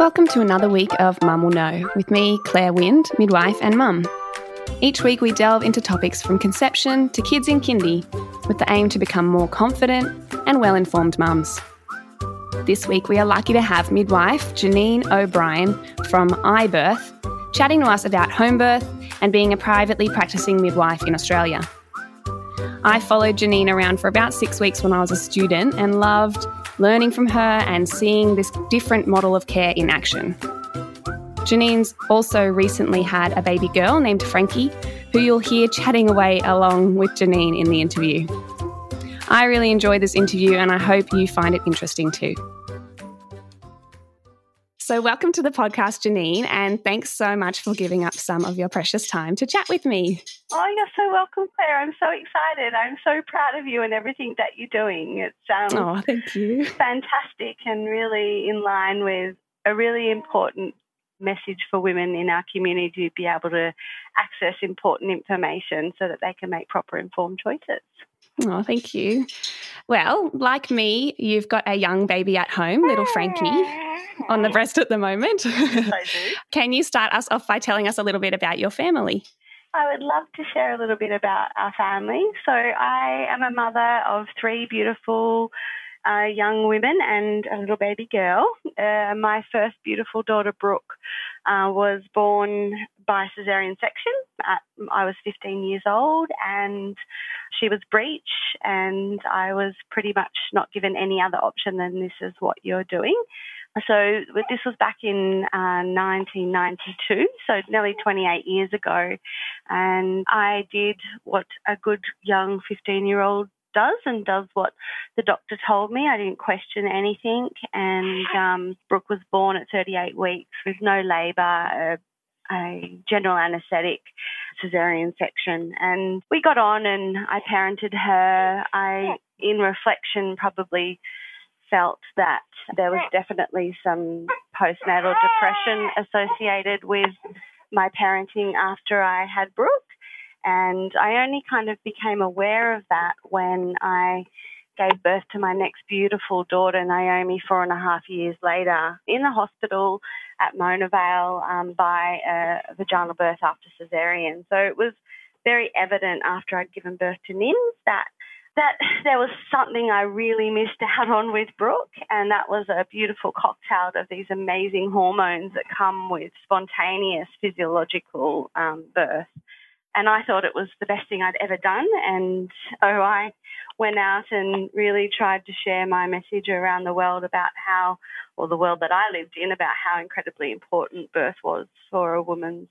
Welcome to another week of Mum Will Know with me, Claire Wind, midwife and mum. Each week we delve into topics from conception to kids in kindy with the aim to become more confident and well informed mums. This week we are lucky to have midwife Janine O'Brien from iBirth chatting to us about home birth and being a privately practicing midwife in Australia. I followed Janine around for about six weeks when I was a student and loved learning from her and seeing this different model of care in action. Janine's also recently had a baby girl named Frankie, who you'll hear chatting away along with Janine in the interview. I really enjoyed this interview and I hope you find it interesting too. So, welcome to the podcast, Janine, and thanks so much for giving up some of your precious time to chat with me. Oh, you're so welcome, Claire. I'm so excited. I'm so proud of you and everything that you're doing. It's um, oh, thank you. Fantastic and really in line with a really important message for women in our community to be able to access important information so that they can make proper informed choices. Oh, thank you. Well, like me, you've got a young baby at home, little Frankie, on the breast at the moment. Can you start us off by telling us a little bit about your family? I would love to share a little bit about our family. So, I am a mother of three beautiful uh, young women and a little baby girl. Uh, my first beautiful daughter, Brooke, uh, was born by cesarean section. At, I was 15 years old and she was breech, and I was pretty much not given any other option than this is what you're doing. So this was back in uh, 1992, so nearly 28 years ago, and I did what a good young 15 year old does and does what the doctor told me. I didn't question anything. And um, Brooke was born at 38 weeks with no labour, a, a general anaesthetic, cesarean section. And we got on and I parented her. I, in reflection, probably felt that there was definitely some postnatal depression associated with my parenting after I had Brooke. And I only kind of became aware of that when I gave birth to my next beautiful daughter, Naomi, four and a half years later in the hospital at Mona Vale um, by a vaginal birth after cesarean. So it was very evident after I'd given birth to Nims that that there was something I really missed out on with Brooke, and that was a beautiful cocktail of these amazing hormones that come with spontaneous physiological um, birth and I thought it was the best thing I'd ever done. And so I went out and really tried to share my message around the world about how, or the world that I lived in, about how incredibly important birth was for a woman's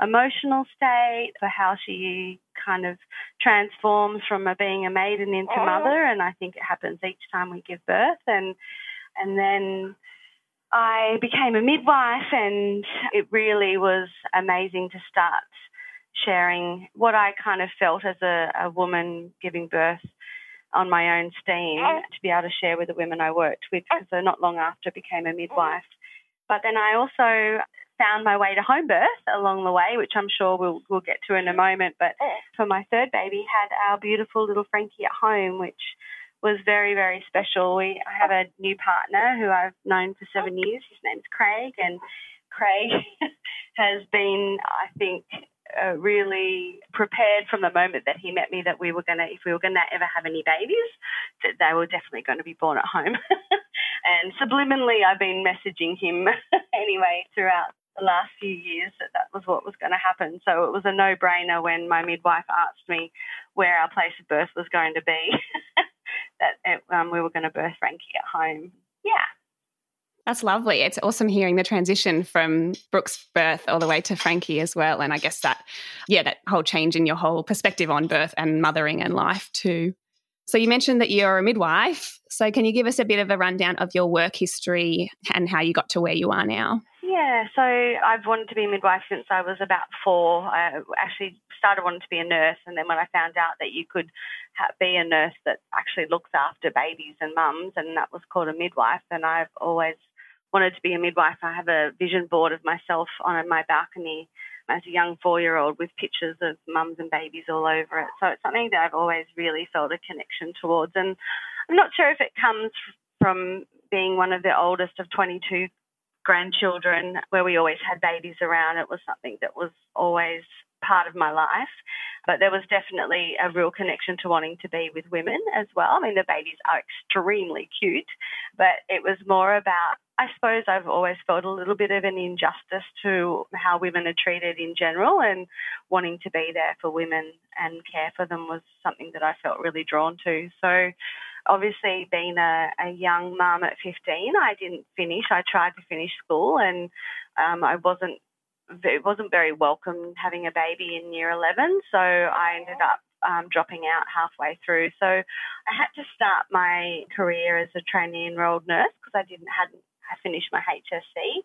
emotional state, for how she kind of transforms from a being a maiden into oh. mother. And I think it happens each time we give birth. And and then I became a midwife, and it really was amazing to start sharing what I kind of felt as a, a woman giving birth on my own steam oh. to be able to share with the women I worked with oh. because not long after I became a mm-hmm. midwife. But then I also found my way to home birth along the way, which I'm sure we'll, we'll get to in a moment. But oh. for my third baby, had our beautiful little Frankie at home, which was very, very special. We I have a new partner who I've known for seven years. His name's Craig, and Craig has been, I think, uh, really prepared from the moment that he met me that we were going to, if we were going to ever have any babies, that they were definitely going to be born at home. and subliminally, I've been messaging him anyway throughout the last few years that that was what was going to happen. So it was a no brainer when my midwife asked me where our place of birth was going to be, that it, um, we were going to birth Frankie at home. Yeah. That's lovely. It's awesome hearing the transition from Brooke's birth all the way to Frankie as well. And I guess that, yeah, that whole change in your whole perspective on birth and mothering and life too. So you mentioned that you're a midwife. So can you give us a bit of a rundown of your work history and how you got to where you are now? Yeah, so I've wanted to be a midwife since I was about four. I actually started wanting to be a nurse, and then when I found out that you could ha- be a nurse that actually looks after babies and mums, and that was called a midwife, and I've always wanted to be a midwife. I have a vision board of myself on my balcony as a young four year old with pictures of mums and babies all over it. So it's something that I've always really felt a connection towards. And I'm not sure if it comes from being one of the oldest of 22 grandchildren where we always had babies around. It was something that was always part of my life. But there was definitely a real connection to wanting to be with women as well. I mean, the babies are extremely cute, but it was more about, I suppose I've always felt a little bit of an injustice to how women are treated in general, and wanting to be there for women and care for them was something that I felt really drawn to. So, obviously, being a, a young mum at 15, I didn't finish. I tried to finish school and um, I wasn't it wasn't very welcome having a baby in year 11, so I ended up um, dropping out halfway through. So I had to start my career as a trainee enrolled nurse because I didn't hadn't finished my HSC,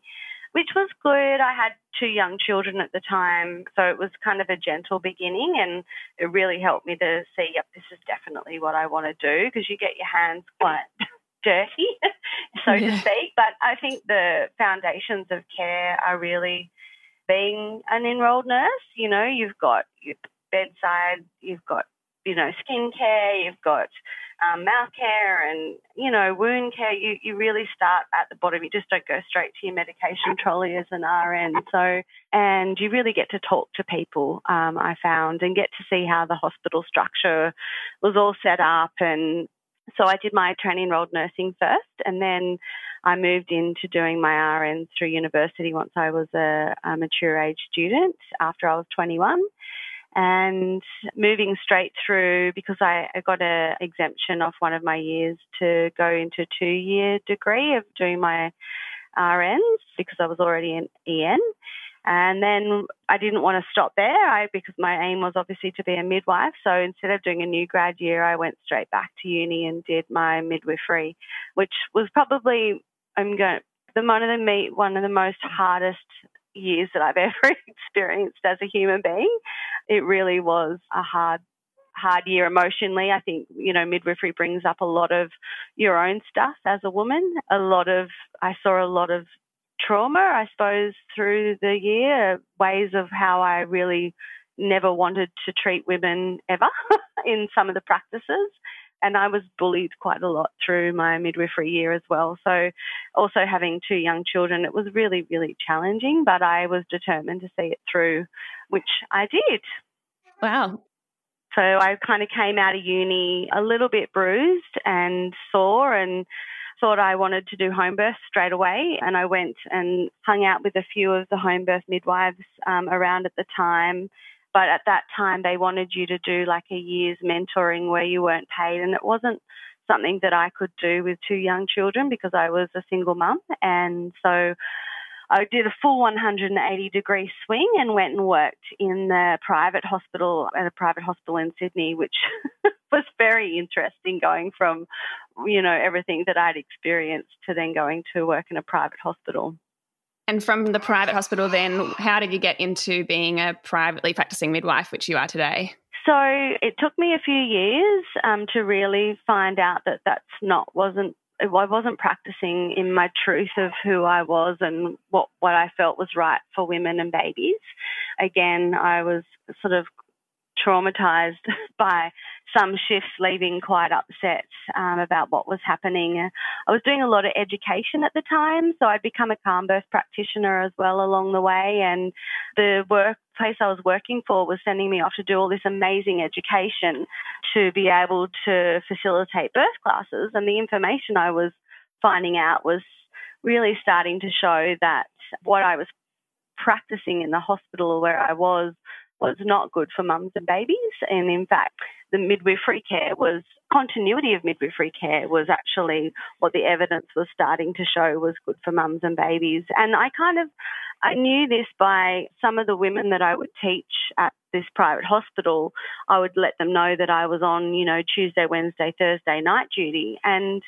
which was good. I had two young children at the time, so it was kind of a gentle beginning, and it really helped me to see, yep, this is definitely what I want to do because you get your hands quite dirty, so yeah. to speak. But I think the foundations of care are really being an enrolled nurse. You know, you've got your bedside, you've got, you know, skin care, you've got um, mouth care and, you know, wound care. You, you really start at the bottom. You just don't go straight to your medication trolley as an RN. So, and you really get to talk to people, um, I found, and get to see how the hospital structure was all set up and so I did my training enrolled nursing first, and then I moved into doing my RN through university once I was a, a mature age student after I was 21 and moving straight through because I, I got an exemption off one of my years to go into two year degree of doing my RNs because I was already in EN. And then I didn't want to stop there I, because my aim was obviously to be a midwife. So instead of doing a new grad year, I went straight back to uni and did my midwifery, which was probably, I'm going, the one of the one of the most hardest years that I've ever experienced as a human being. It really was a hard hard year emotionally. I think, you know, midwifery brings up a lot of your own stuff as a woman. A lot of, I saw a lot of trauma, I suppose, through the year, ways of how I really never wanted to treat women ever in some of the practices. And I was bullied quite a lot through my midwifery year as well. So, also having two young children, it was really, really challenging, but I was determined to see it through, which I did. Wow. So, I kind of came out of uni a little bit bruised and sore and thought I wanted to do home birth straight away, and I went and hung out with a few of the home birth midwives um, around at the time. But at that time, they wanted you to do like a year's mentoring where you weren't paid, and it wasn't something that I could do with two young children because I was a single mum, and so I did a full 180 degree swing and went and worked in the private hospital at a private hospital in Sydney, which was very interesting going from, you know, everything that I'd experienced to then going to work in a private hospital. And from the private hospital, then, how did you get into being a privately practicing midwife, which you are today? So it took me a few years um, to really find out that that's not wasn't I wasn't practicing in my truth of who I was and what, what I felt was right for women and babies. Again, I was sort of traumatized by some shifts leaving quite upset um, about what was happening. I was doing a lot of education at the time, so I'd become a calm birth practitioner as well along the way. And the workplace I was working for was sending me off to do all this amazing education to be able to facilitate birth classes. And the information I was finding out was really starting to show that what I was practicing in the hospital where I was was not good for mums and babies. And in fact, the midwifery care was continuity of midwifery care was actually what the evidence was starting to show was good for mums and babies. And I kind of I knew this by some of the women that I would teach at this private hospital. I would let them know that I was on, you know, Tuesday, Wednesday, Thursday night duty and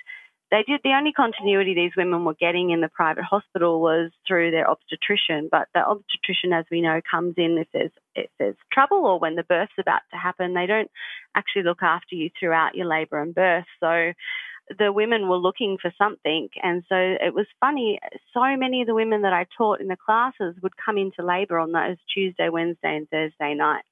they did the only continuity these women were getting in the private hospital was through their obstetrician. But the obstetrician, as we know, comes in if there's if there's trouble or when the birth's about to happen. They don't actually look after you throughout your labour and birth. So the women were looking for something. And so it was funny. So many of the women that I taught in the classes would come into labour on those Tuesday, Wednesday, and Thursday nights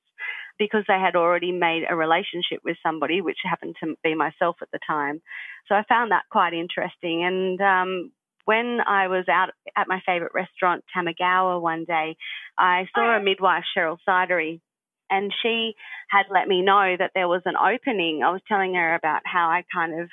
because they had already made a relationship with somebody, which happened to be myself at the time. So I found that quite interesting. And um, when I was out at my favourite restaurant, Tamagawa, one day, I saw a midwife, Cheryl Sidery, and she had let me know that there was an opening. I was telling her about how I kind of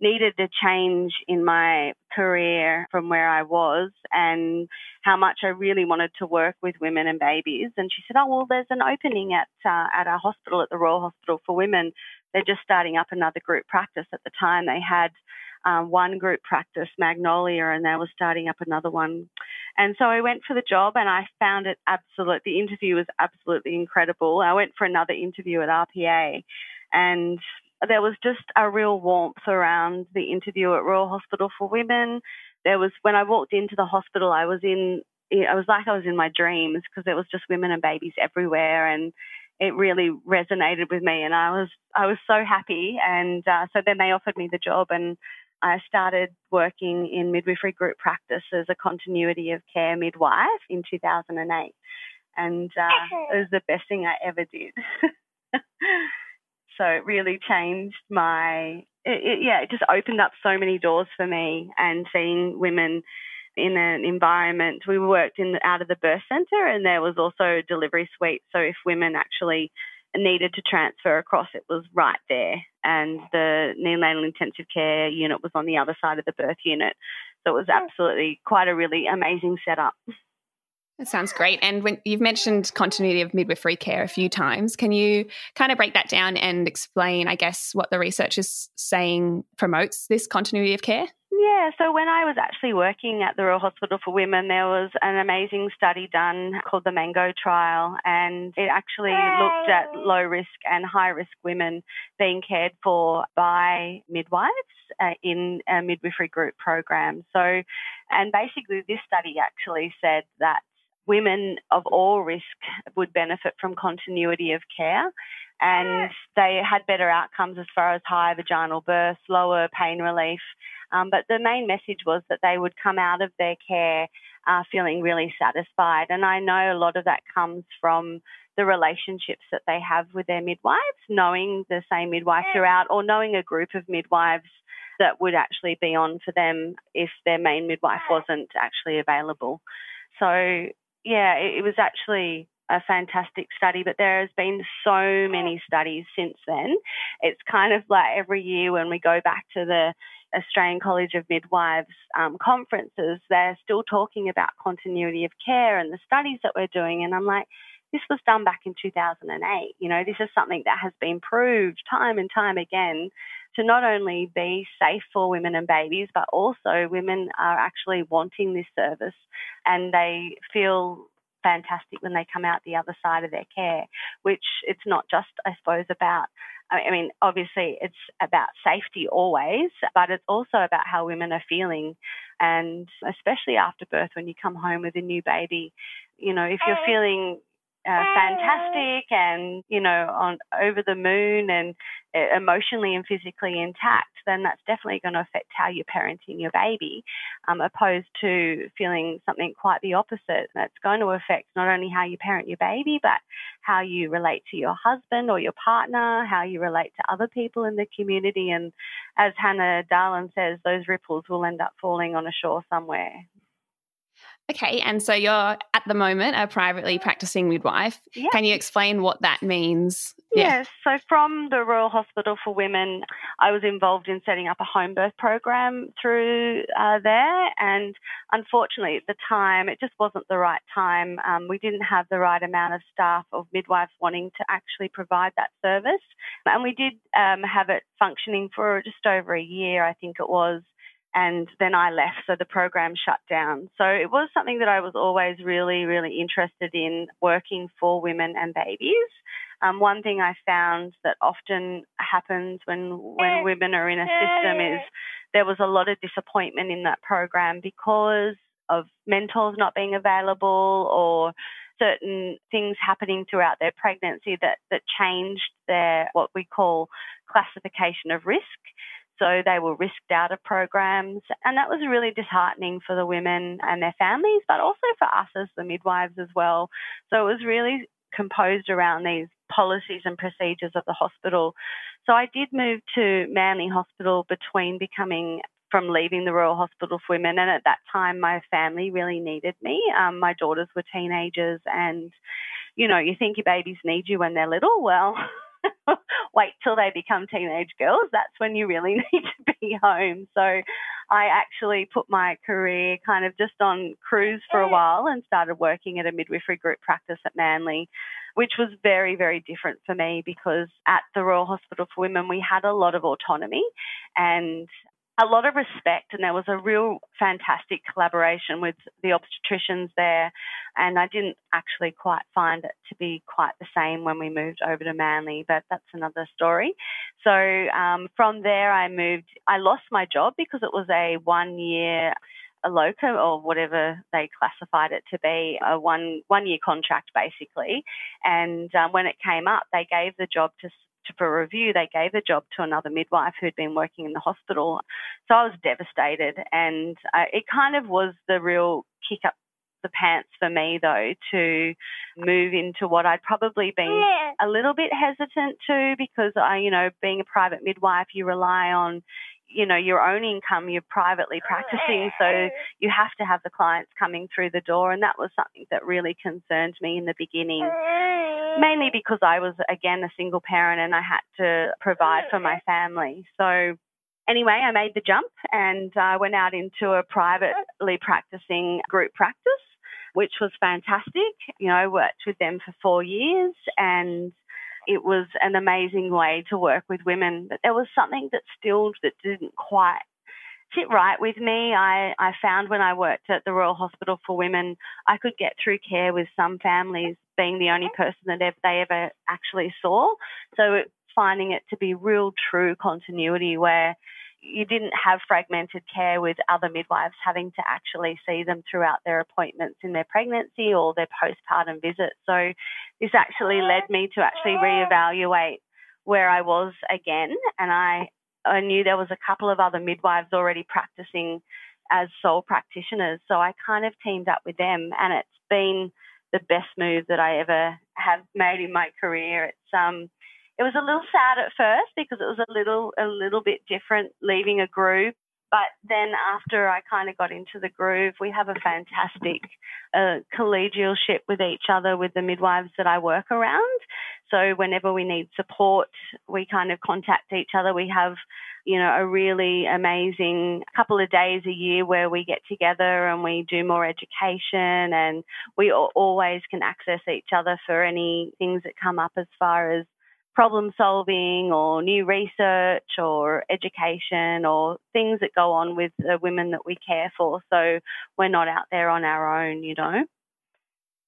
needed a change in my career from where I was and how much I really wanted to work with women and babies. And she said, "Oh well, there's an opening at uh, at our hospital at the Royal Hospital for Women. They're just starting up another group practice. At the time, they had." Um, one group practice, Magnolia, and they were starting up another one. And so I went for the job and I found it absolute. The interview was absolutely incredible. I went for another interview at RPA and there was just a real warmth around the interview at Royal Hospital for Women. There was when I walked into the hospital, I was in, I was like I was in my dreams because there was just women and babies everywhere, and it really resonated with me, and I was I was so happy. And uh, so then they offered me the job, and I started working in midwifery group practice as a continuity of care midwife in 2008, and uh, it was the best thing I ever did. So it really changed my, it, it, yeah, it just opened up so many doors for me and seeing women in an environment. We worked in out of the birth centre and there was also a delivery suite. So if women actually needed to transfer across, it was right there. And the neonatal intensive care unit was on the other side of the birth unit. So it was absolutely quite a really amazing setup. That sounds great. And when you've mentioned continuity of midwifery care a few times, can you kind of break that down and explain, I guess, what the research is saying promotes this continuity of care? Yeah, so when I was actually working at the Royal Hospital for Women, there was an amazing study done called the Mango Trial, and it actually looked at low risk and high risk women being cared for by midwives uh, in a midwifery group program. So, and basically, this study actually said that women of all risk would benefit from continuity of care and they had better outcomes as far as high vaginal birth, lower pain relief. Um, but the main message was that they would come out of their care uh, feeling really satisfied. And I know a lot of that comes from the relationships that they have with their midwives, knowing the same midwife throughout, or knowing a group of midwives that would actually be on for them if their main midwife wasn't actually available. So yeah, it, it was actually a fantastic study, but there has been so many studies since then. It's kind of like every year when we go back to the Australian College of Midwives um, conferences, they're still talking about continuity of care and the studies that we're doing. And I'm like, this was done back in 2008. You know, this is something that has been proved time and time again to not only be safe for women and babies, but also women are actually wanting this service and they feel fantastic when they come out the other side of their care, which it's not just, I suppose, about. I mean, obviously, it's about safety always, but it's also about how women are feeling. And especially after birth, when you come home with a new baby, you know, if you're feeling uh, fantastic and you know on over the moon and uh, emotionally and physically intact then that's definitely going to affect how you're parenting your baby um, opposed to feeling something quite the opposite. That's going to affect not only how you parent your baby but how you relate to your husband or your partner how you relate to other people in the community. And as Hannah Dahlen says those ripples will end up falling on a shore somewhere Okay, and so you're at the moment a privately practicing midwife. Yep. Can you explain what that means? Yes, yeah. so from the Royal Hospital for Women, I was involved in setting up a home birth program through uh, there, and unfortunately at the time it just wasn't the right time. Um, we didn't have the right amount of staff of midwives wanting to actually provide that service, and we did um, have it functioning for just over a year, I think it was and then I left, so the program shut down. So it was something that I was always really, really interested in working for women and babies. Um, one thing I found that often happens when when women are in a system is there was a lot of disappointment in that program because of mentors not being available or certain things happening throughout their pregnancy that that changed their what we call classification of risk. So they were risked out of programs. And that was really disheartening for the women and their families, but also for us as the midwives as well. So it was really composed around these policies and procedures of the hospital. So I did move to Manly Hospital between becoming from leaving the Royal Hospital for Women. And at that time, my family really needed me. Um, my daughters were teenagers, and you know, you think your babies need you when they're little. Well, wait till they become teenage girls. That's when you really need to be home. So I actually put my career kind of just on cruise for a while and started working at a midwifery group practice at Manly, which was very, very different for me because at the Royal Hospital for Women, we had a lot of autonomy and a lot of respect, and there was a real fantastic collaboration with the obstetricians there. And I didn't actually quite find it to be quite the same when we moved over to Manly, but that's another story. So um, from there, I moved. I lost my job because it was a one year a locum or whatever they classified it to be, a one one year contract basically. And um, when it came up, they gave the job to, for review, they gave the job to another midwife who'd been working in the hospital. So I was devastated, and uh, it kind of was the real kick up the pants for me though to move into what I'd probably been a little bit hesitant to because I, you know, being a private midwife, you rely on you know your own income. You're privately practicing so you have to have the clients coming through the door and that was something that really concerned me in the beginning mainly because I was again a single parent and I had to provide for my family. So anyway I made the jump and I uh, went out into a privately practicing group practice which was fantastic you know I worked with them for 4 years and it was an amazing way to work with women. But there was something that still that didn't quite sit right with me. I, I found when I worked at the Royal Hospital for Women, I could get through care with some families being the only person that they ever actually saw. So it, finding it to be real true continuity where you didn't have fragmented care with other midwives having to actually see them throughout their appointments in their pregnancy or their postpartum visits. So this actually led me to actually reevaluate where I was again and I I knew there was a couple of other midwives already practicing as sole practitioners. So I kind of teamed up with them and it's been the best move that I ever have made in my career. It's um it was a little sad at first because it was a little a little bit different leaving a group. But then after I kind of got into the groove, we have a fantastic uh, collegialship with each other with the midwives that I work around. So whenever we need support, we kind of contact each other. We have, you know, a really amazing couple of days a year where we get together and we do more education and we always can access each other for any things that come up as far as problem solving or new research or education or things that go on with the women that we care for. So we're not out there on our own, you know.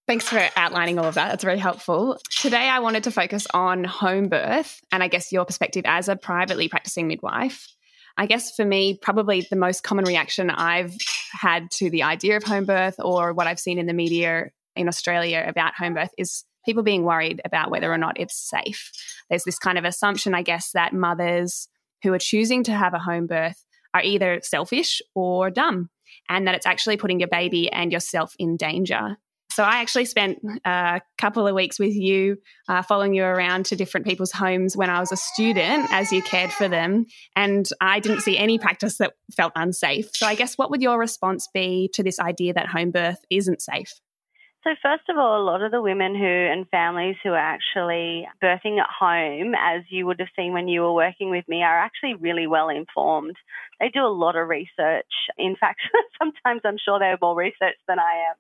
Thanks for outlining all of that. That's very helpful. Today, I wanted to focus on home birth and I guess your perspective as a privately practicing midwife. I guess for me, probably the most common reaction I've had to the idea of home birth or what I've seen in the media in Australia about home birth is people being worried about whether or not it's safe. There's this kind of assumption, I guess, that mothers who are choosing to have a home birth are either selfish or dumb, and that it's actually putting your baby and yourself in danger. So I actually spent a couple of weeks with you, uh, following you around to different people's homes when I was a student as you cared for them. And I didn't see any practice that felt unsafe. So I guess what would your response be to this idea that home birth isn't safe? So, first of all, a lot of the women who and families who are actually birthing at home, as you would have seen when you were working with me, are actually really well informed. They do a lot of research. In fact, sometimes I'm sure they have more research than I am.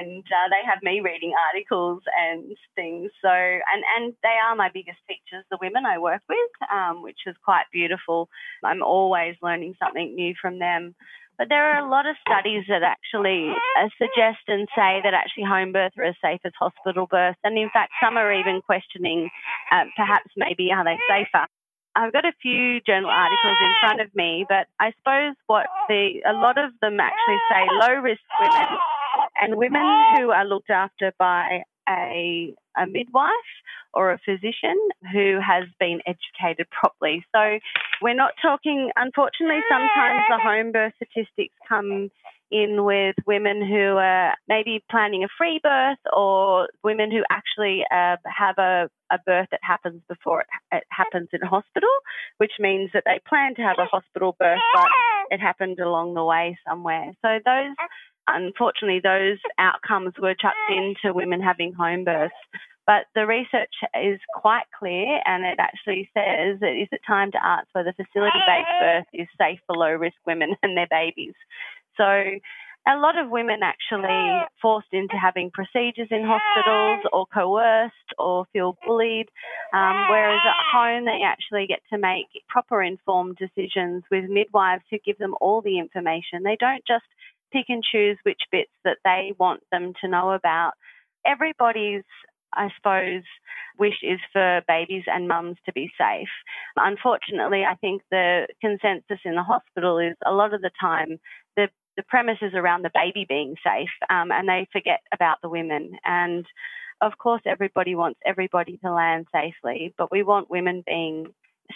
And uh, they have me reading articles and things. So, and, and they are my biggest teachers, the women I work with, um, which is quite beautiful. I'm always learning something new from them. But there are a lot of studies that actually uh, suggest and say that actually home births are as safe as hospital births. And in fact, some are even questioning uh, perhaps maybe are they safer. I've got a few journal articles in front of me, but I suppose what the a lot of them actually say low risk women and women who are looked after by a, a midwife or a physician who has been educated properly. So we're not talking, unfortunately, sometimes the home birth statistics come in with women who are maybe planning a free birth or women who actually uh, have a, a birth that happens before it, it happens in hospital, which means that they plan to have a hospital birth, but it happened along the way somewhere. So those, unfortunately, those outcomes were chucked into women having home births. But the research is quite clear and it actually says that is it time to ask whether facility based birth is safe for low risk women and their babies. So a lot of women actually forced into having procedures in hospitals or coerced or feel bullied, um, whereas at home they actually get to make proper informed decisions with midwives who give them all the information. They don't just pick and choose which bits that they want them to know about. Everybody's I suppose, wish is for babies and mums to be safe. Unfortunately, I think the consensus in the hospital is a lot of the time the the premise is around the baby being safe, um, and they forget about the women. And of course, everybody wants everybody to land safely, but we want women being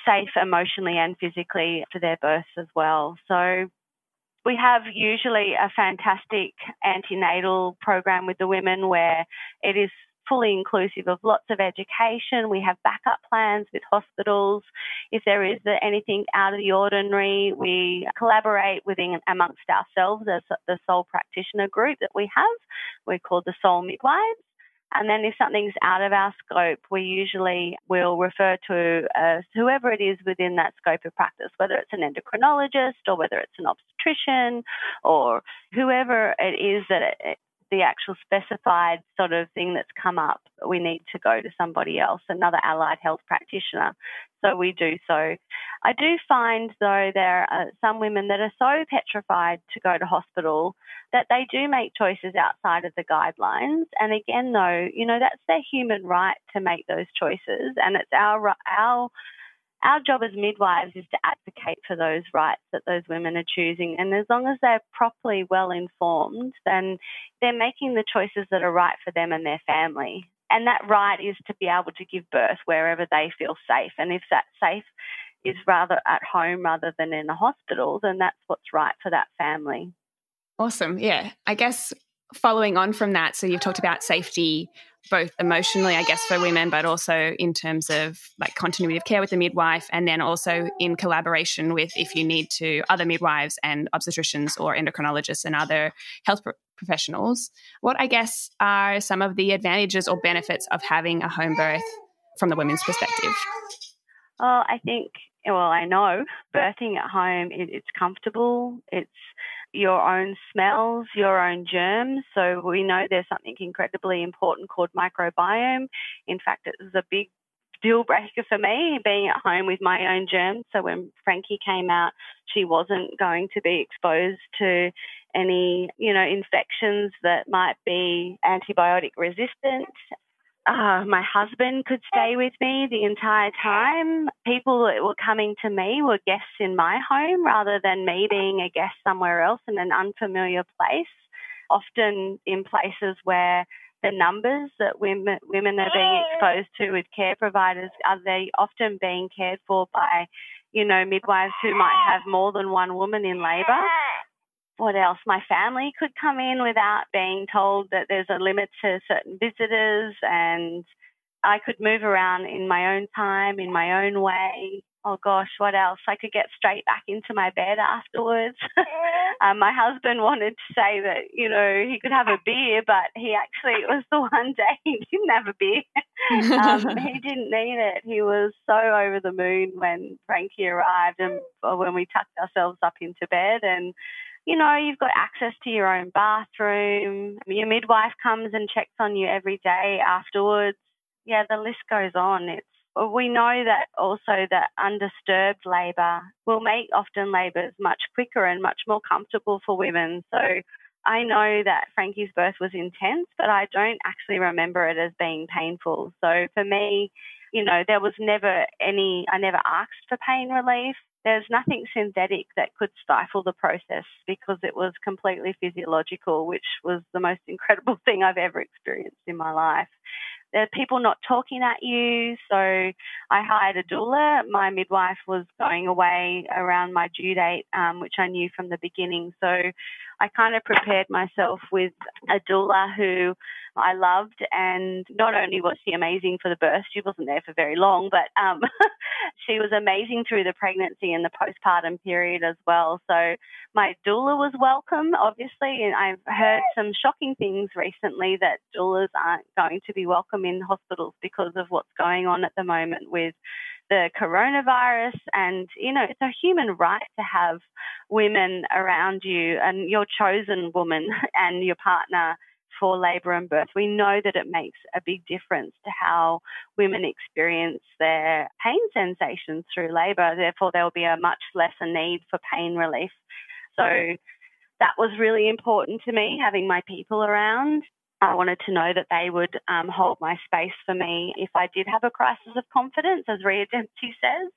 safe emotionally and physically for their births as well. So we have usually a fantastic antenatal program with the women where it is fully inclusive of lots of education. We have backup plans with hospitals. If there is anything out of the ordinary, we collaborate within amongst ourselves as the sole practitioner group that we have. We're called the Sole Midwives. And then if something's out of our scope, we usually will refer to uh, whoever it is within that scope of practice, whether it's an endocrinologist or whether it's an obstetrician or whoever it is that the actual specified sort of thing that's come up, we need to go to somebody else, another allied health practitioner. So we do so. I do find, though, there are some women that are so petrified to go to hospital that they do make choices outside of the guidelines. And again, though, you know, that's their human right to make those choices. And it's our, our our job as midwives is to advocate for those rights that those women are choosing. And as long as they're properly well informed, then they're making the choices that are right for them and their family. And that right is to be able to give birth wherever they feel safe. And if that safe is rather at home rather than in a hospital, then that's what's right for that family. Awesome. Yeah. I guess following on from that, so you've talked about safety both emotionally, I guess, for women, but also in terms of like continuity of care with the midwife, and then also in collaboration with, if you need to, other midwives and obstetricians or endocrinologists and other health pro- professionals. What I guess are some of the advantages or benefits of having a home birth from the women's perspective? Well, I think, well, I know birthing at home, it, it's comfortable. It's your own smells, your own germs. So we know there's something incredibly important called microbiome. In fact, it was a big deal breaker for me being at home with my own germs. So when Frankie came out, she wasn't going to be exposed to any, you know, infections that might be antibiotic resistant uh, my husband could stay with me the entire time. People that were coming to me were guests in my home rather than me being a guest somewhere else in an unfamiliar place, often in places where the numbers that women, women are being exposed to with care providers are they often being cared for by, you know, midwives who might have more than one woman in labour what else? My family could come in without being told that there's a limit to certain visitors, and I could move around in my own time, in my own way. Oh gosh, what else? I could get straight back into my bed afterwards. um, my husband wanted to say that, you know, he could have a beer, but he actually, it was the one day he didn't have a beer. um, he didn't need it. He was so over the moon when Frankie arrived and when we tucked ourselves up into bed. And you know, you've got access to your own bathroom. Your midwife comes and checks on you every day afterwards. Yeah, the list goes on. It's we know that also that undisturbed labour will make often labours much quicker and much more comfortable for women. So I know that Frankie's birth was intense, but I don't actually remember it as being painful. So for me, you know, there was never any, I never asked for pain relief there's nothing synthetic that could stifle the process because it was completely physiological, which was the most incredible thing I've ever experienced in my life. There are people not talking at you, so I hired a doula. My midwife was going away around my due date, um, which I knew from the beginning. So I kind of prepared myself with a doula who I loved, and not only was she amazing for the birth, she wasn't there for very long, but um, she was amazing through the pregnancy and the postpartum period as well. So my doula was welcome, obviously, and I've heard some shocking things recently that doulas aren't going to be welcome in hospitals because of what's going on at the moment with the coronavirus. And, you know, it's a human right to have women around you and your chosen woman and your partner for labour and birth. We know that it makes a big difference to how women experience their pain sensations through labour. Therefore, there will be a much lesser need for pain relief. So that was really important to me, having my people around. I wanted to know that they would um, hold my space for me if I did have a crisis of confidence, as Rhea Dempsey says.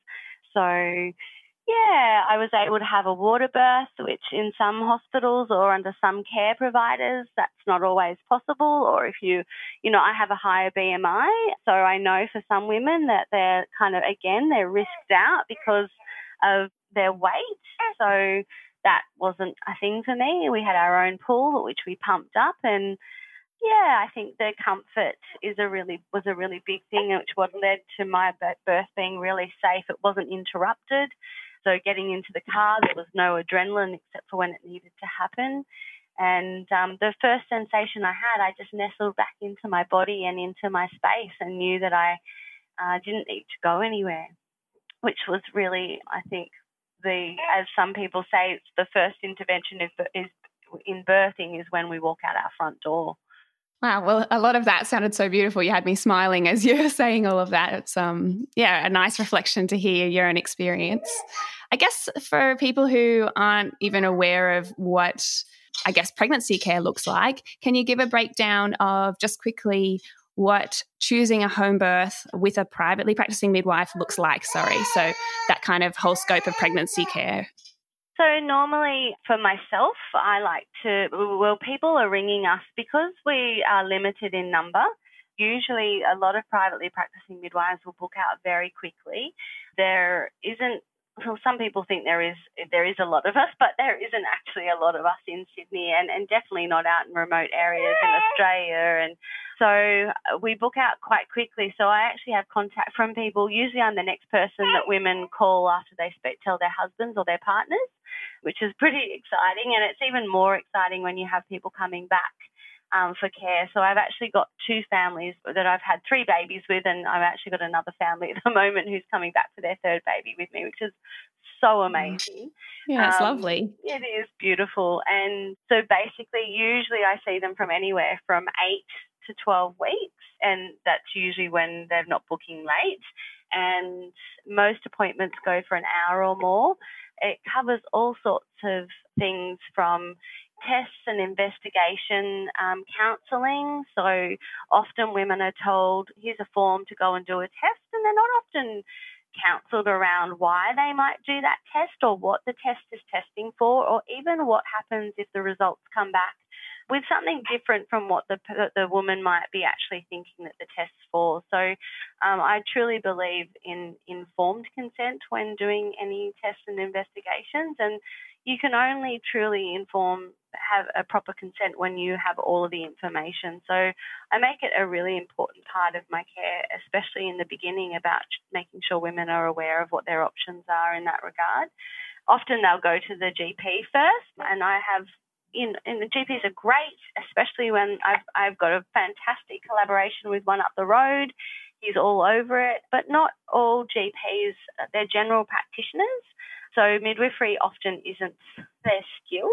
So, yeah, I was able to have a water birth, which in some hospitals or under some care providers, that's not always possible. Or if you, you know, I have a higher BMI, so I know for some women that they're kind of, again, they're risked out because of their weight. So that wasn't a thing for me. We had our own pool, which we pumped up and yeah, I think the comfort is a really was a really big thing, which what led to my birth being really safe. It wasn't interrupted, so getting into the car, there was no adrenaline except for when it needed to happen. And um, the first sensation I had, I just nestled back into my body and into my space, and knew that I uh, didn't need to go anywhere, which was really, I think, the as some people say, it's the first intervention is, is in birthing is when we walk out our front door. Wow. Well, a lot of that sounded so beautiful. You had me smiling as you were saying all of that. It's um yeah, a nice reflection to hear your own experience. I guess for people who aren't even aware of what I guess pregnancy care looks like, can you give a breakdown of just quickly what choosing a home birth with a privately practicing midwife looks like? Sorry. So that kind of whole scope of pregnancy care. So normally for myself, I like to, well, people are ringing us because we are limited in number. Usually a lot of privately practicing midwives will book out very quickly. There isn't well, some people think there is there is a lot of us, but there isn't actually a lot of us in Sydney, and, and definitely not out in remote areas in Australia. And so uh, we book out quite quickly. So I actually have contact from people. Usually, I'm the next person that women call after they speak, tell their husbands or their partners, which is pretty exciting. And it's even more exciting when you have people coming back um, for care. So I've actually got two families that I've had three babies with, and I've actually got another family at the moment who's coming back for their third baby with me, which is so amazing. Yeah, it's um, lovely. It is beautiful. And so basically, usually I see them from anywhere from eight to 12 weeks, and that's usually when they're not booking late. And most appointments go for an hour or more. It covers all sorts of things from tests and investigation um, counselling. So often women are told, here's a form to go and do a test, and they're not often counselled around why they might do that test or what the test is testing for, or even what happens if the results come back with something different from what the the woman might be actually thinking that the test's for. So um, I truly believe in informed consent when doing any tests and investigations, and you can only truly inform have a proper consent when you have all of the information. So I make it a really important part of my care, especially in the beginning, about making sure women are aware of what their options are in that regard. Often they'll go to the GP first, and I have in, the GPs are great, especially when I've, I've got a fantastic collaboration with one up the road. He's all over it, but not all GPs, they're general practitioners. So midwifery often isn't their skill.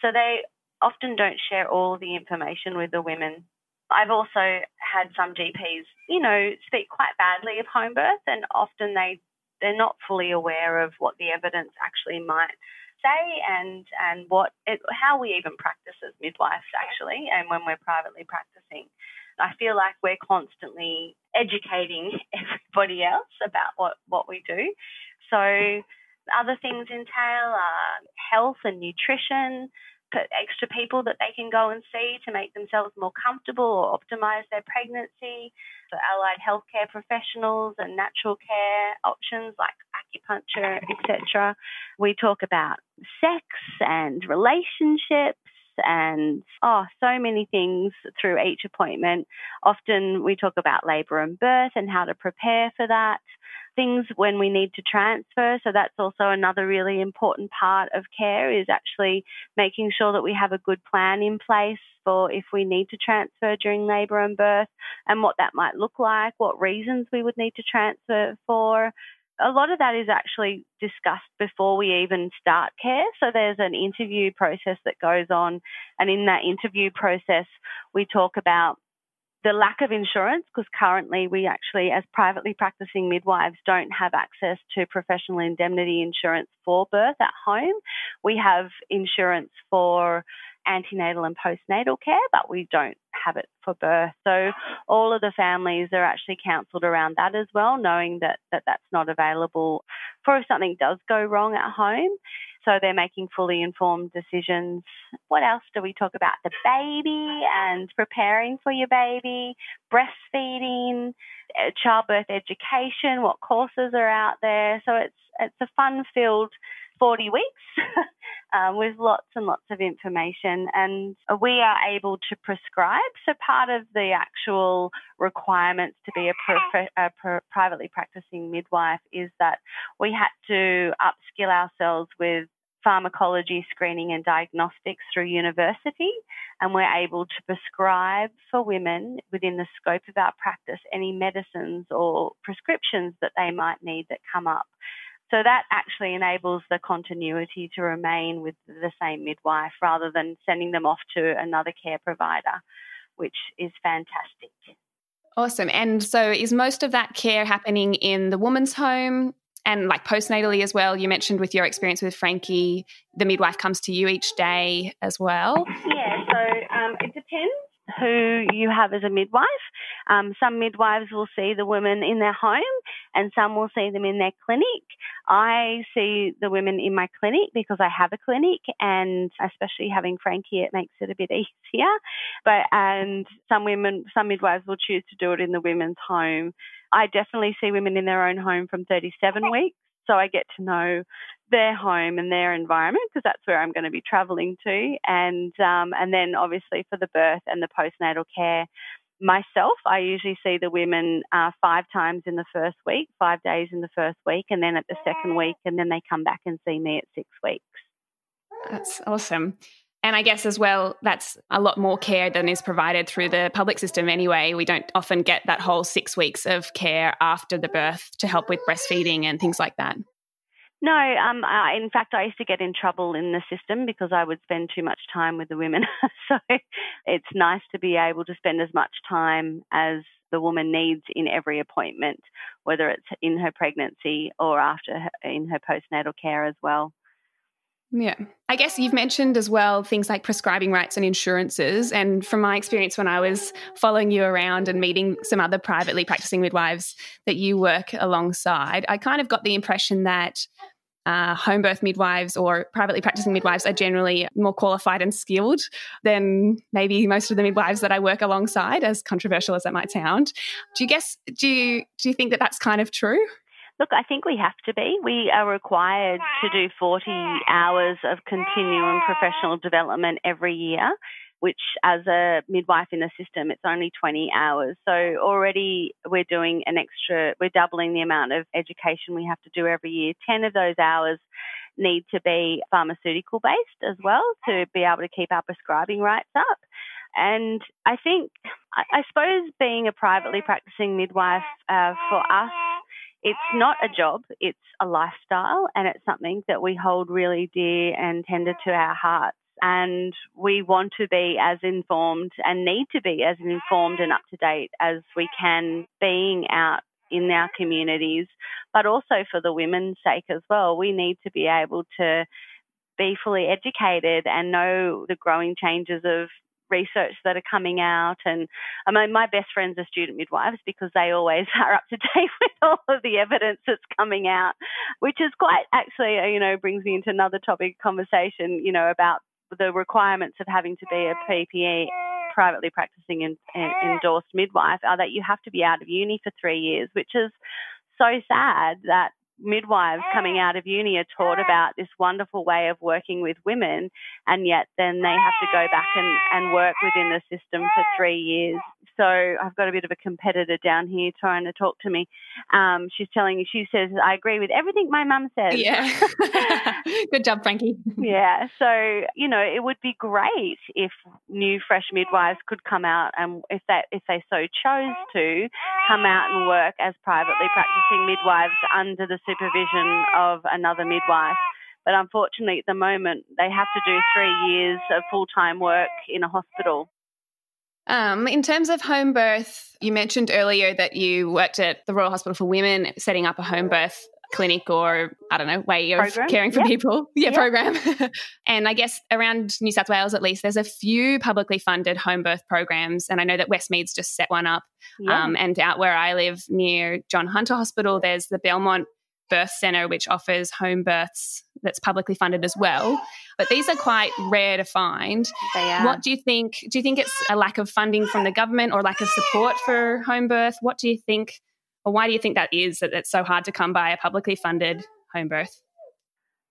So they often don't share all the information with the women. I've also had some GPs, you know, speak quite badly of home birth and often they they're not fully aware of what the evidence actually might say and and what it, how we even practice as midwives actually and when we're privately practicing. I feel like we're constantly educating everybody else about what, what we do. So other things entail uh, health and nutrition, extra people that they can go and see to make themselves more comfortable or optimize their pregnancy. For allied healthcare professionals and natural care options like acupuncture, etc. We talk about sex and relationships and oh, so many things through each appointment. Often we talk about labour and birth and how to prepare for that. Things when we need to transfer. So that's also another really important part of care is actually making sure that we have a good plan in place for if we need to transfer during labour and birth and what that might look like, what reasons we would need to transfer for a lot of that is actually discussed before we even start care. So there's an interview process that goes on, and in that interview process, we talk about the lack of insurance because currently we actually, as privately practicing midwives, don't have access to professional indemnity insurance for birth at home. We have insurance for antenatal and postnatal care, but we don't have it for birth. So all of the families are actually counselled around that as well, knowing that, that that's not available for if something does go wrong at home. So they're making fully informed decisions. What else do we talk about? The baby and preparing for your baby, breastfeeding, uh, childbirth education, what courses are out there. So it's it's a fun filled 40 weeks um, with lots and lots of information. And we are able to prescribe. So, part of the actual requirements to be a, a privately practicing midwife is that we had to upskill ourselves with pharmacology screening and diagnostics through university, and we're able to prescribe for women within the scope of our practice any medicines or prescriptions that they might need that come up. So that actually enables the continuity to remain with the same midwife rather than sending them off to another care provider, which is fantastic. Awesome. And so is most of that care happening in the woman's home and like postnatally as well? You mentioned with your experience with Frankie, the midwife comes to you each day as well. Yeah, so um, it depends who you have as a midwife. Um, some midwives will see the women in their home and some will see them in their clinic. I see the women in my clinic because I have a clinic and especially having Frankie, it makes it a bit easier. But, and some women, some midwives will choose to do it in the women's home. I definitely see women in their own home from 37 weeks. So I get to know their home and their environment because that's where I'm going to be travelling to, and um, and then obviously for the birth and the postnatal care. Myself, I usually see the women uh, five times in the first week, five days in the first week, and then at the second week, and then they come back and see me at six weeks. That's awesome. And I guess as well, that's a lot more care than is provided through the public system anyway. We don't often get that whole six weeks of care after the birth to help with breastfeeding and things like that. No, um, uh, in fact, I used to get in trouble in the system because I would spend too much time with the women. so it's nice to be able to spend as much time as the woman needs in every appointment, whether it's in her pregnancy or after her, in her postnatal care as well. Yeah. I guess you've mentioned as well things like prescribing rights and insurances. And from my experience when I was following you around and meeting some other privately practicing midwives that you work alongside, I kind of got the impression that uh, home birth midwives or privately practicing midwives are generally more qualified and skilled than maybe most of the midwives that I work alongside, as controversial as that might sound. Do you guess, do you, do you think that that's kind of true? Look, I think we have to be. We are required to do 40 hours of continuing professional development every year, which as a midwife in the system, it's only 20 hours. So already we're doing an extra, we're doubling the amount of education we have to do every year. 10 of those hours need to be pharmaceutical based as well to be able to keep our prescribing rights up. And I think, I suppose being a privately practicing midwife uh, for us it's not a job, it's a lifestyle, and it's something that we hold really dear and tender to our hearts. And we want to be as informed and need to be as informed and up to date as we can being out in our communities, but also for the women's sake as well. We need to be able to be fully educated and know the growing changes of research that are coming out. And I mean, my best friends are student midwives because they always are up to date with all of the evidence that's coming out, which is quite actually, you know, brings me into another topic conversation, you know, about the requirements of having to be a PPE privately practicing and endorsed midwife are that you have to be out of uni for three years, which is so sad that midwives coming mm. out of uni are taught mm. about this wonderful way of working with women, and yet then they have to go back and, and work within the system for mm. three years. So I've got a bit of a competitor down here trying to talk to me. Um, she's telling you, she says, I agree with everything my mum says. Yeah. Good job, Frankie. yeah. So, you know, it would be great if new fresh midwives could come out and if that if they so chose to come out and work as privately practicing midwives under the supervision of another midwife. But unfortunately, at the moment, they have to do three years of full time work in a hospital. Um, in terms of home birth, you mentioned earlier that you worked at the Royal Hospital for Women setting up a home birth clinic or I don't know way of program. caring for yep. people. Yeah, yep. program. and I guess around New South Wales at least, there's a few publicly funded home birth programs, and I know that Westmead's just set one up. Yeah. Um, and out where I live near John Hunter Hospital, there's the Belmont Birth Centre, which offers home births that's publicly funded as well. But these are quite rare to find. They are. What do you think? Do you think it's a lack of funding from the government or lack of support for home birth? What do you think, or why do you think that is that it's so hard to come by a publicly funded home birth?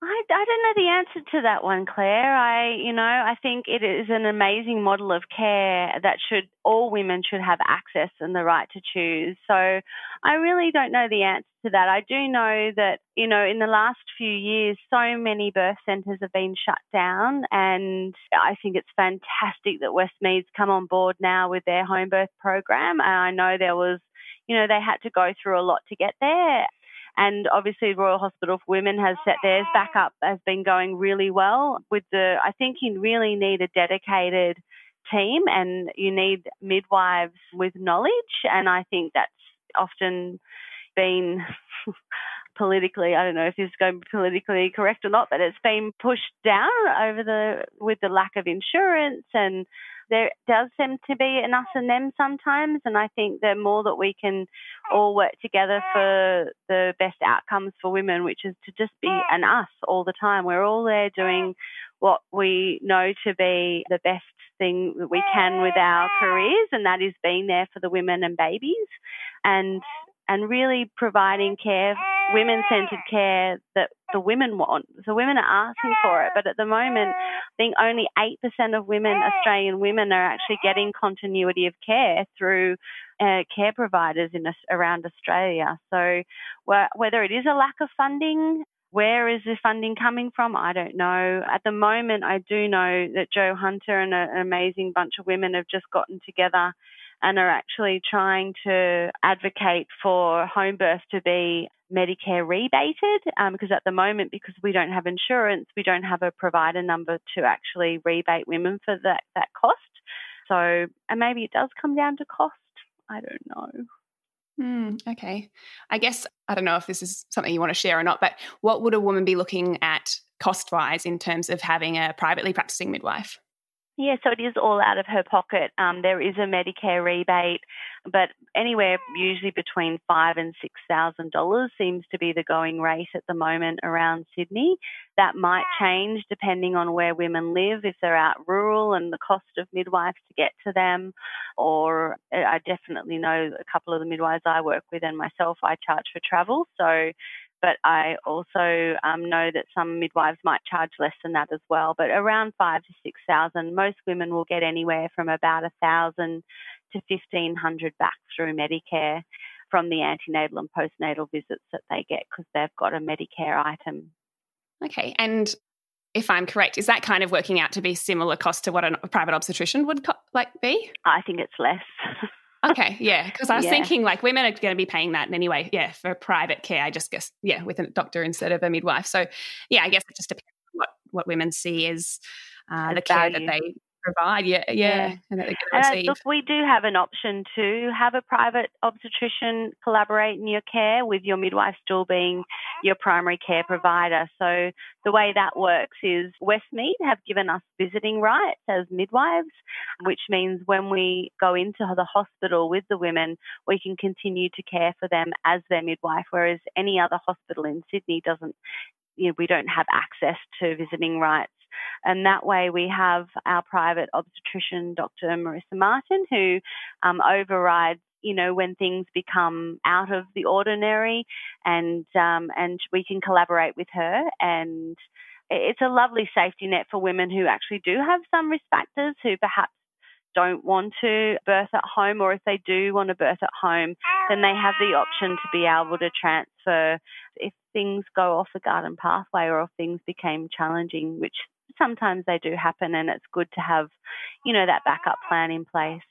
I, I don't know the answer to that one, Claire. I, you know, I think it is an amazing model of care that should all women should have access and the right to choose. So I really don't know the answer to that. I do know that, you know, in the last few years, so many birth centres have been shut down, and I think it's fantastic that Westmead's come on board now with their home birth program. And I know there was, you know, they had to go through a lot to get there. And obviously, Royal Hospital for Women has set theirs back up, has been going really well. With the, I think you really need a dedicated team and you need midwives with knowledge. And I think that's often been politically, I don't know if this is going politically correct or not, but it's been pushed down over the with the lack of insurance and there does seem to be an us and them sometimes and I think the more that we can all work together for the best outcomes for women, which is to just be an us all the time. We're all there doing what we know to be the best thing that we can with our careers and that is being there for the women and babies and and really providing care, women centered care that the women want. So women are asking for it, but at the moment, I think only 8% of women, Australian women, are actually getting continuity of care through uh, care providers in around Australia. So whether it is a lack of funding, where is the funding coming from? I don't know. At the moment, I do know that Jo Hunter and a, an amazing bunch of women have just gotten together and are actually trying to advocate for home birth to be Medicare rebated um, because at the moment, because we don't have insurance, we don't have a provider number to actually rebate women for that, that cost. So, and maybe it does come down to cost. I don't know. Mm, okay. I guess, I don't know if this is something you want to share or not, but what would a woman be looking at cost wise in terms of having a privately practicing midwife? Yeah, so it is all out of her pocket. Um, there is a Medicare rebate, but anywhere usually between five and six thousand dollars seems to be the going rate at the moment around Sydney. That might change depending on where women live, if they're out rural and the cost of midwives to get to them. Or uh, I definitely know a couple of the midwives I work with and myself, I charge for travel. So but I also um, know that some midwives might charge less than that as well. But around five to six thousand, most women will get anywhere from about a thousand to fifteen hundred back through Medicare from the antenatal and postnatal visits that they get because they've got a Medicare item. Okay, and if I'm correct, is that kind of working out to be similar cost to what a private obstetrician would co- like be? I think it's less. Okay, yeah, because I was Yeah. thinking like women are going to be paying that anyway. Yeah, for private care, I just guess yeah, with a doctor instead of a midwife. So yeah, I guess it just depends on what what women see as uh, As the care that they provide. Yeah, yeah, Yeah. and that they're going to And uh, look, we do have an option to have a private obstetrician collaborate in your care with your midwife still being your primary care provider. So the way that works is Westmead have given us visiting rights as midwives, which means when we go into the hospital with the women, we can continue to care for them as their midwife, whereas any other hospital in Sydney doesn't, you know, we don't have access to visiting rights. And that way, we have our private obstetrician, Dr. Marissa Martin, who um, overrides you know, when things become out of the ordinary and, um, and we can collaborate with her and it's a lovely safety net for women who actually do have some risk factors who perhaps don't want to birth at home, or if they do want to birth at home, then they have the option to be able to transfer if things go off the garden pathway or if things became challenging, which sometimes they do happen, and it's good to have, you know, that backup plan in place.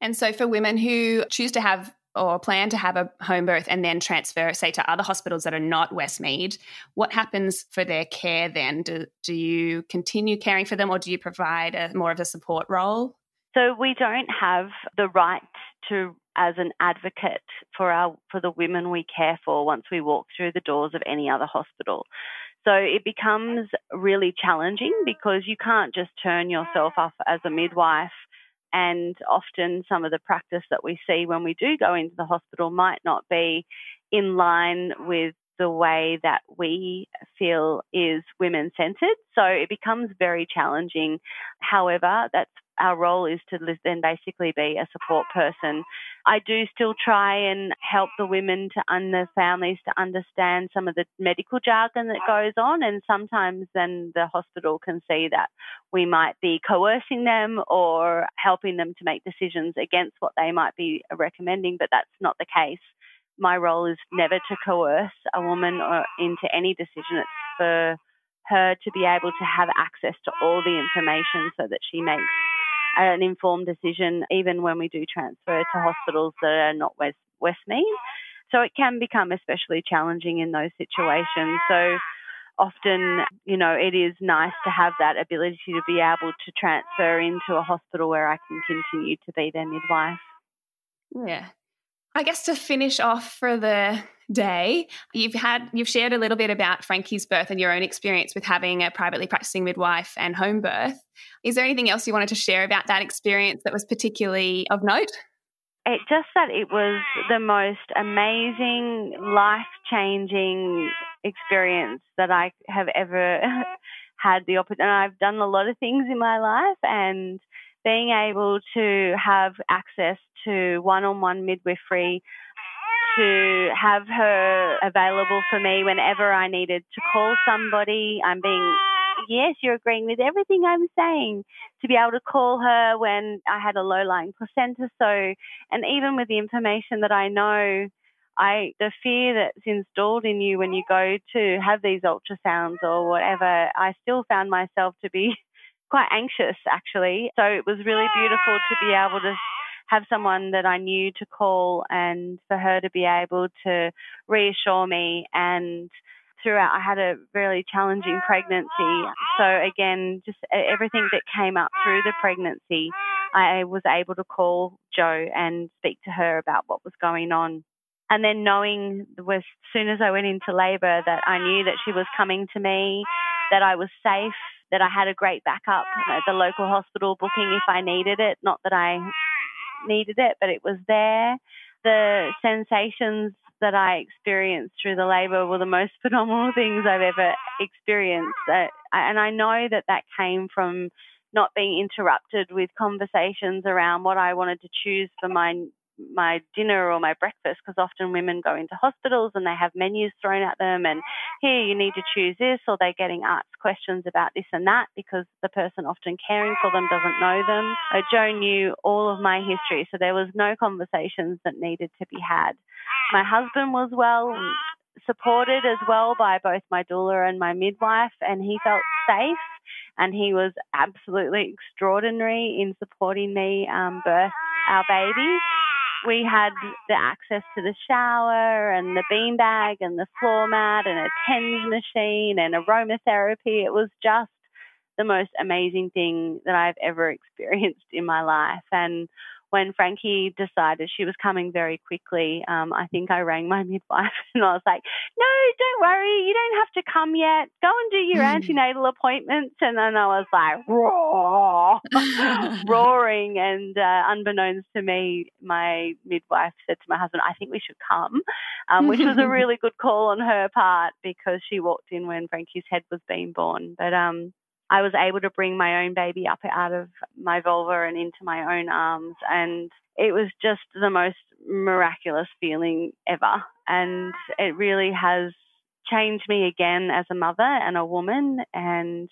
And so, for women who choose to have or plan to have a home birth and then transfer, say, to other hospitals that are not Westmead, what happens for their care then? Do, do you continue caring for them or do you provide a, more of a support role? So we don't have the right to as an advocate for our for the women we care for once we walk through the doors of any other hospital. So it becomes really challenging because you can't just turn yourself off as a midwife and often some of the practice that we see when we do go into the hospital might not be in line with the way that we feel is women centered. So it becomes very challenging. However, that's our role is to then basically be a support person. I do still try and help the women to and the families to understand some of the medical jargon that goes on, and sometimes then the hospital can see that we might be coercing them or helping them to make decisions against what they might be recommending, but that's not the case. My role is never to coerce a woman into any decision. It's for her to be able to have access to all the information so that she makes an informed decision, even when we do transfer to hospitals that are not West, Westmead. So it can become especially challenging in those situations. So often, you know, it is nice to have that ability to be able to transfer into a hospital where I can continue to be their midwife. Yeah. I guess to finish off for the day, you've had you've shared a little bit about Frankie's birth and your own experience with having a privately practicing midwife and home birth. Is there anything else you wanted to share about that experience that was particularly of note? It just that it was the most amazing, life changing experience that I have ever had the opportunity. I've done a lot of things in my life, and being able to have access to one on one midwifery, to have her available for me whenever I needed to call somebody. I'm being, yes, you're agreeing with everything I'm saying. To be able to call her when I had a low lying placenta. So, and even with the information that I know, I the fear that's installed in you when you go to have these ultrasounds or whatever, I still found myself to be quite anxious actually. So it was really beautiful to be able to have someone that I knew to call and for her to be able to reassure me and throughout I had a really challenging pregnancy. So again, just everything that came up through the pregnancy, I was able to call Jo and speak to her about what was going on. And then knowing as soon as I went into labour that I knew that she was coming to me, that I was safe, that I had a great backup at the local hospital booking if I needed it. Not that I needed it, but it was there. The sensations that I experienced through the labour were the most phenomenal things I've ever experienced. Uh, and I know that that came from not being interrupted with conversations around what I wanted to choose for my my dinner or my breakfast because often women go into hospitals and they have menus thrown at them and here you need to choose this or they're getting asked questions about this and that because the person often caring for them doesn't know them. Uh, Jo knew all of my history so there was no conversations that needed to be had. My husband was well supported as well by both my doula and my midwife and he felt safe and he was absolutely extraordinary in supporting me um, birth our baby we had the access to the shower and the beanbag and the floor mat and a TENS machine and aromatherapy. It was just the most amazing thing that I've ever experienced in my life. And when Frankie decided she was coming very quickly, um, I think I rang my midwife and I was like, no, don't worry, you don't have to come yet. Go and do your mm. antenatal appointments. And then I was like, roar, roaring. And uh, unbeknownst to me, my midwife said to my husband, I think we should come, um, which was a really good call on her part because she walked in when Frankie's head was being born. But um, I was able to bring my own baby up out of my vulva and into my own arms. And it was just the most miraculous feeling ever. And it really has changed me again as a mother and a woman. And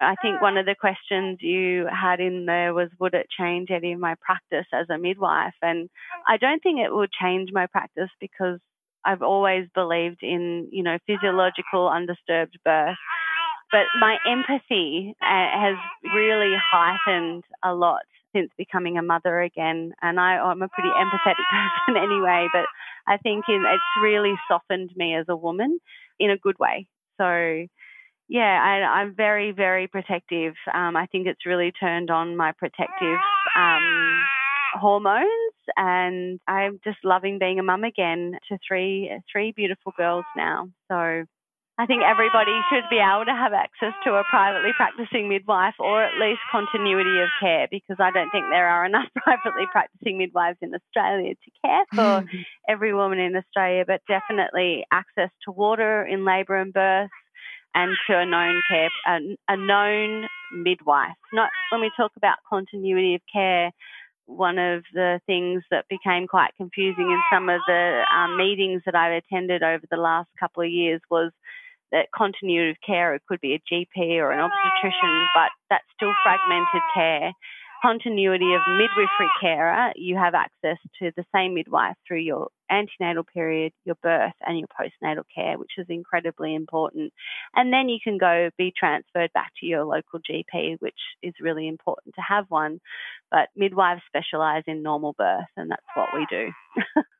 I think one of the questions you had in there was would it change any of my practice as a midwife? And I don't think it would change my practice because I've always believed in, you know, physiological undisturbed birth. But my empathy uh, has really heightened a lot since becoming a mother again. And I, I'm a pretty empathetic person anyway, but I think in, it's really softened me as a woman in a good way. So, yeah, I, am very, very protective. Um, I think it's really turned on my protective um, hormones, and I'm just loving being a mum again to three three beautiful girls now. So I think everybody should be able to have access to a privately practicing midwife or at least continuity of care because I don't think there are enough privately practicing midwives in Australia to care for every woman in Australia, but definitely access to water in labour and birth and to a known care, a, a known midwife. Not when we talk about continuity of care, one of the things that became quite confusing in some of the um, meetings that I've attended over the last couple of years was that continuity of care, it could be a GP or an obstetrician, but that's still fragmented care. Continuity of midwifery carer, you have access to the same midwife through your antenatal period, your birth, and your postnatal care, which is incredibly important. And then you can go be transferred back to your local GP, which is really important to have one. But midwives specialise in normal birth, and that's what we do.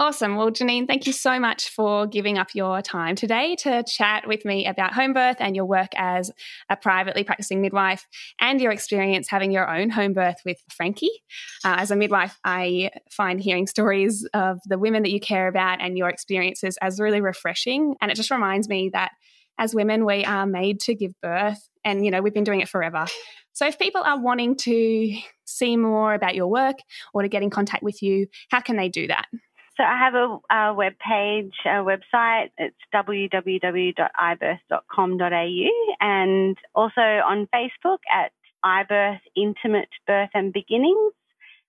Awesome. Well, Janine, thank you so much for giving up your time today to chat with me about home birth and your work as a privately practicing midwife and your experience having your own home birth with Frankie. Uh, as a midwife, I find hearing stories of the women that you care about and your experiences as really refreshing. And it just reminds me that as women, we are made to give birth and, you know, we've been doing it forever. So if people are wanting to see more about your work or to get in contact with you, how can they do that? So I have a, a web page, a website. It's www.ibirth.com.au and also on Facebook at iBirth Intimate Birth and Beginnings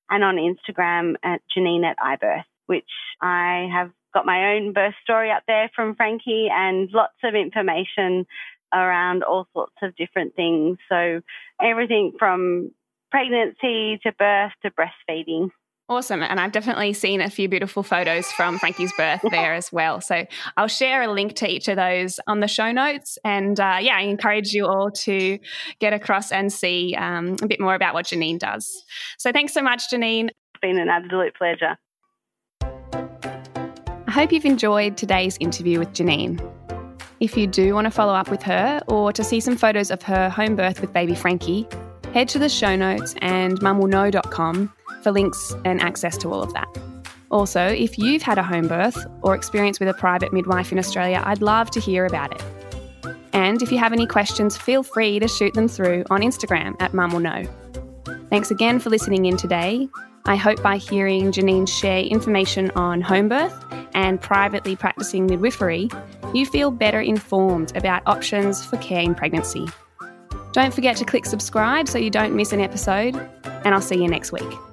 and on Instagram at Janine at iBirth, which I have got my own birth story up there from Frankie and lots of information around all sorts of different things. So everything from pregnancy to birth to breastfeeding. Awesome. And I've definitely seen a few beautiful photos from Frankie's birth there as well. So I'll share a link to each of those on the show notes. And uh, yeah, I encourage you all to get across and see um, a bit more about what Janine does. So thanks so much, Janine. It's been an absolute pleasure. I hope you've enjoyed today's interview with Janine. If you do want to follow up with her or to see some photos of her home birth with baby Frankie, head to the show notes and mumwillknow.com for links and access to all of that. Also, if you've had a home birth or experience with a private midwife in Australia, I'd love to hear about it. And if you have any questions, feel free to shoot them through on Instagram at Mum Will Know. Thanks again for listening in today. I hope by hearing Janine share information on home birth and privately practicing midwifery, you feel better informed about options for care in pregnancy. Don't forget to click subscribe so you don't miss an episode, and I'll see you next week.